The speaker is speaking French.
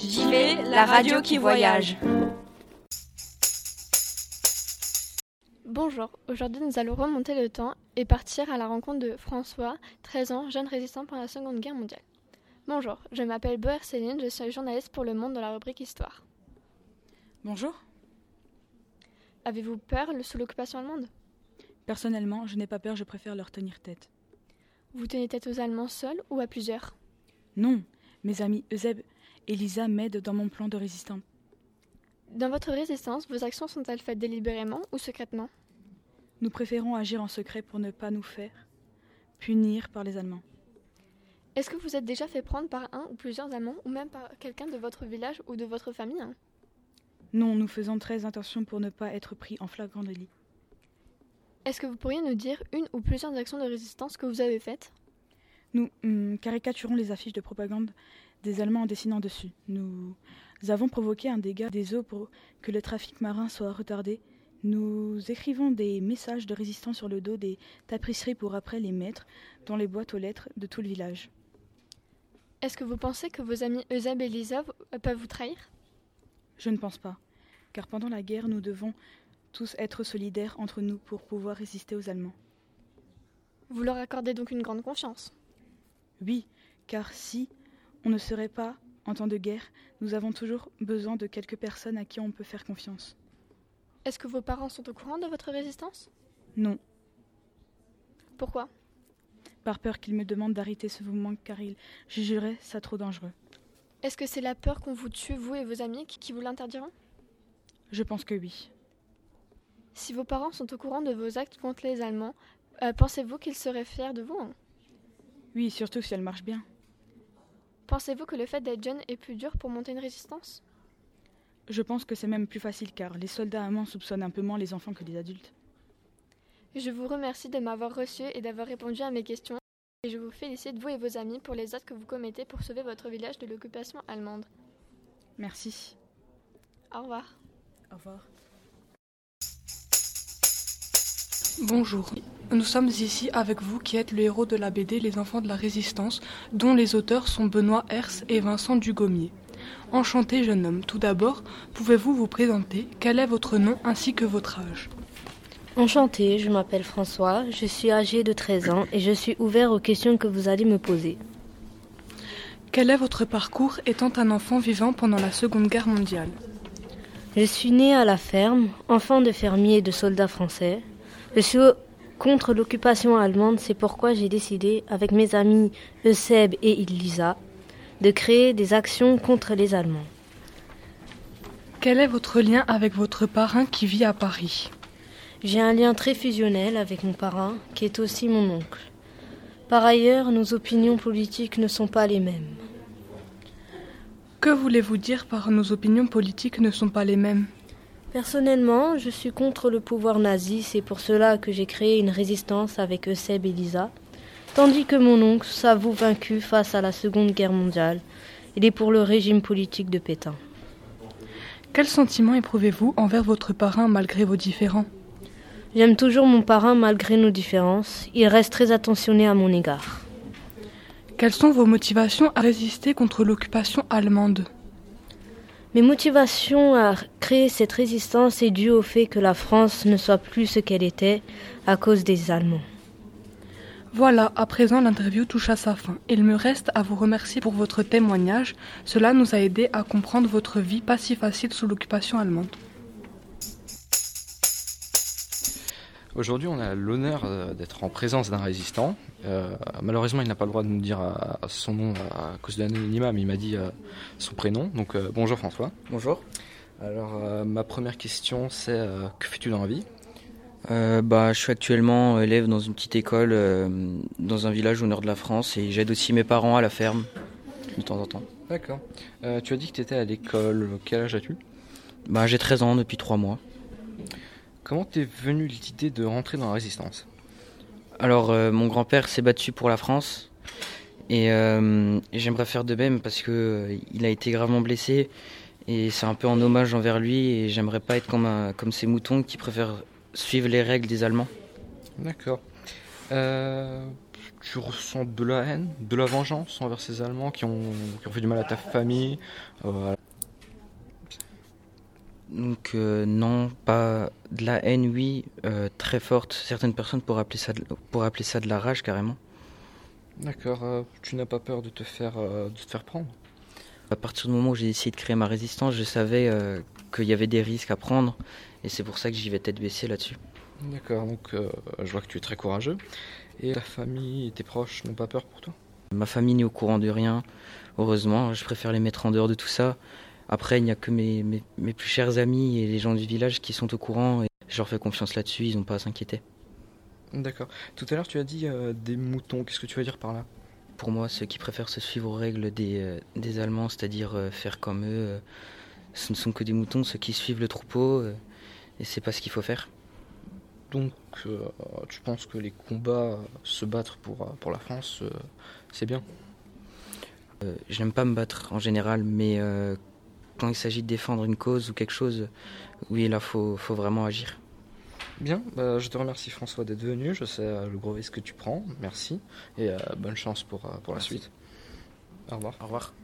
JV, la radio qui voyage. Bonjour, aujourd'hui nous allons remonter le temps et partir à la rencontre de François, 13 ans, jeune résistant pendant la Seconde Guerre mondiale. Bonjour, je m'appelle Boer Céline, je suis journaliste pour Le Monde dans la rubrique Histoire. Bonjour. Avez-vous peur sous l'occupation allemande? Personnellement, je n'ai pas peur, je préfère leur tenir tête. Vous tenez tête aux Allemands seuls ou à plusieurs? Non, mes amis Euseb et Lisa m'aident dans mon plan de résistance. Dans votre résistance, vos actions sont-elles faites délibérément ou secrètement? Nous préférons agir en secret pour ne pas nous faire punir par les Allemands. Est-ce que vous êtes déjà fait prendre par un ou plusieurs Allemands ou même par quelqu'un de votre village ou de votre famille? Non, nous faisons très attention pour ne pas être pris en flagrant délit. Est-ce que vous pourriez nous dire une ou plusieurs actions de résistance que vous avez faites? Nous hum, caricaturons les affiches de propagande des Allemands en dessinant dessus. Nous avons provoqué un dégât des eaux pour que le trafic marin soit retardé. Nous écrivons des messages de résistance sur le dos des tapisseries pour après les mettre dans les boîtes aux lettres de tout le village. Est-ce que vous pensez que vos amis Euseb et Lisa peuvent vous trahir? Je ne pense pas, car pendant la guerre, nous devons tous être solidaires entre nous pour pouvoir résister aux Allemands. Vous leur accordez donc une grande confiance Oui, car si on ne serait pas en temps de guerre, nous avons toujours besoin de quelques personnes à qui on peut faire confiance. Est-ce que vos parents sont au courant de votre résistance? Non. Pourquoi? Par peur qu'ils me demandent d'arrêter ce mouvement car ils jugeraient ça trop dangereux. Est-ce que c'est la peur qu'on vous tue, vous et vos amis, qui vous l'interdiront? Je pense que oui. Si vos parents sont au courant de vos actes contre les Allemands, euh, pensez-vous qu'ils seraient fiers de vous hein? Oui, surtout si elle marche bien. Pensez-vous que le fait d'être jeune est plus dur pour monter une résistance? Je pense que c'est même plus facile car les soldats allemands soupçonnent un peu moins les enfants que les adultes. Je vous remercie de m'avoir reçu et d'avoir répondu à mes questions. Et je vous félicite, vous et vos amis, pour les actes que vous commettez pour sauver votre village de l'occupation allemande. Merci. Au revoir. Au revoir. Bonjour, nous sommes ici avec vous qui êtes le héros de la BD Les Enfants de la Résistance, dont les auteurs sont Benoît Hers et Vincent Dugommier. Enchanté jeune homme, tout d'abord, pouvez-vous vous présenter? Quel est votre nom ainsi que votre âge? Enchanté, je m'appelle François, je suis âgé de 13 ans et je suis ouvert aux questions que vous allez me poser. Quel est votre parcours étant un enfant vivant pendant la Seconde Guerre mondiale? Je suis né à la ferme, enfant de fermiers et de soldats français. Je suis contre l'occupation allemande, c'est pourquoi j'ai décidé, avec mes amis Euseb et Elisa, de créer des actions contre les Allemands. Quel est votre lien avec votre parrain qui vit à Paris? J'ai un lien très fusionnel avec mon parrain, qui est aussi mon oncle. Par ailleurs, nos opinions politiques ne sont pas les mêmes. Que voulez-vous dire par nos opinions politiques ne sont pas les mêmes? Personnellement, je suis contre le pouvoir nazi, c'est pour cela que j'ai créé une résistance avec Euseb et Lisa, tandis que mon oncle s'avoue vaincu face à la Seconde Guerre mondiale. Il est pour le régime politique de Pétain. Quel sentiment éprouvez-vous envers votre parrain malgré vos différends? J'aime toujours mon parrain malgré nos différences. Il reste très attentionné à mon égard. Quelles sont vos motivations à résister contre l'occupation allemande? Mes motivations à créer cette résistance est due au fait que la France ne soit plus ce qu'elle était à cause des Allemands. Voilà, à présent l'interview touche à sa fin. Il me reste à vous remercier pour votre témoignage. Cela nous a aidé à comprendre votre vie pas si facile sous l'occupation allemande. Aujourd'hui, on a l'honneur euh, d'être en présence d'un résistant. Euh, malheureusement, il n'a pas le droit de nous dire euh, son nom à cause de l'anonymat, mais il m'a dit son prénom. Donc, bonjour François. Bonjour. Alors, ma première question, c'est que fais-tu dans la vie? Bah, Je suis actuellement élève dans une petite école dans un village au nord de la France et j'aide aussi mes parents à la ferme de temps en temps. D'accord. tu as dit que tu étais à l'école. Quel âge as-tu? Bah, J'ai 13 ans depuis 3 mois. Comment t'es venue l'idée de rentrer dans la résistance? Alors, euh, mon grand-père s'est battu pour la France et, euh, et j'aimerais faire de même parce que euh, il a été gravement blessé et c'est un peu en hommage envers lui et j'aimerais pas être comme, un, comme ces moutons qui préfèrent suivre les règles des Allemands. D'accord. Tu ressens de la haine, de la vengeance envers ces Allemands qui ont, qui ont fait du mal à ta famille Donc euh, non, pas de la haine, oui, euh, très forte. Certaines personnes pourraient appeler ça de, pourraient appeler ça de la rage carrément. D'accord, euh, tu n'as pas peur de te faire, de te faire prendre? À partir du moment où j'ai décidé de créer ma résistance, je savais qu'il y avait des risques à prendre et c'est pour ça que j'y vais tête baissée là-dessus. D'accord, donc je vois que tu es très courageux. Et ta famille et tes proches n'ont pas peur pour toi? Ma famille n'est au courant de rien, heureusement, je préfère les mettre en dehors de tout ça. Après, il n'y a que mes, mes, mes plus chers amis et les gens du village qui sont au courant et je leur fais confiance là-dessus, ils n'ont pas à s'inquiéter. D'accord. Tout à l'heure, tu as dit euh, des moutons. Qu'est-ce que tu veux dire par là? Pour moi, ceux qui préfèrent se suivre aux règles des, euh, des Allemands, c'est-à-dire euh, faire comme eux, ce ne sont que des moutons, ceux qui suivent le troupeau, et c'est pas ce qu'il faut faire. Donc, tu penses que les combats, se battre pour, pour la France, c'est bien? Je n'aime pas me battre en général, mais quand il s'agit de défendre une cause ou quelque chose, oui, là, faut, faut vraiment agir. Bien, bah, je te remercie François d'être venu. Je sais euh, le gros risque que tu prends. Merci. Et euh, bonne chance pour, euh, pour la suite. Au revoir. Au revoir.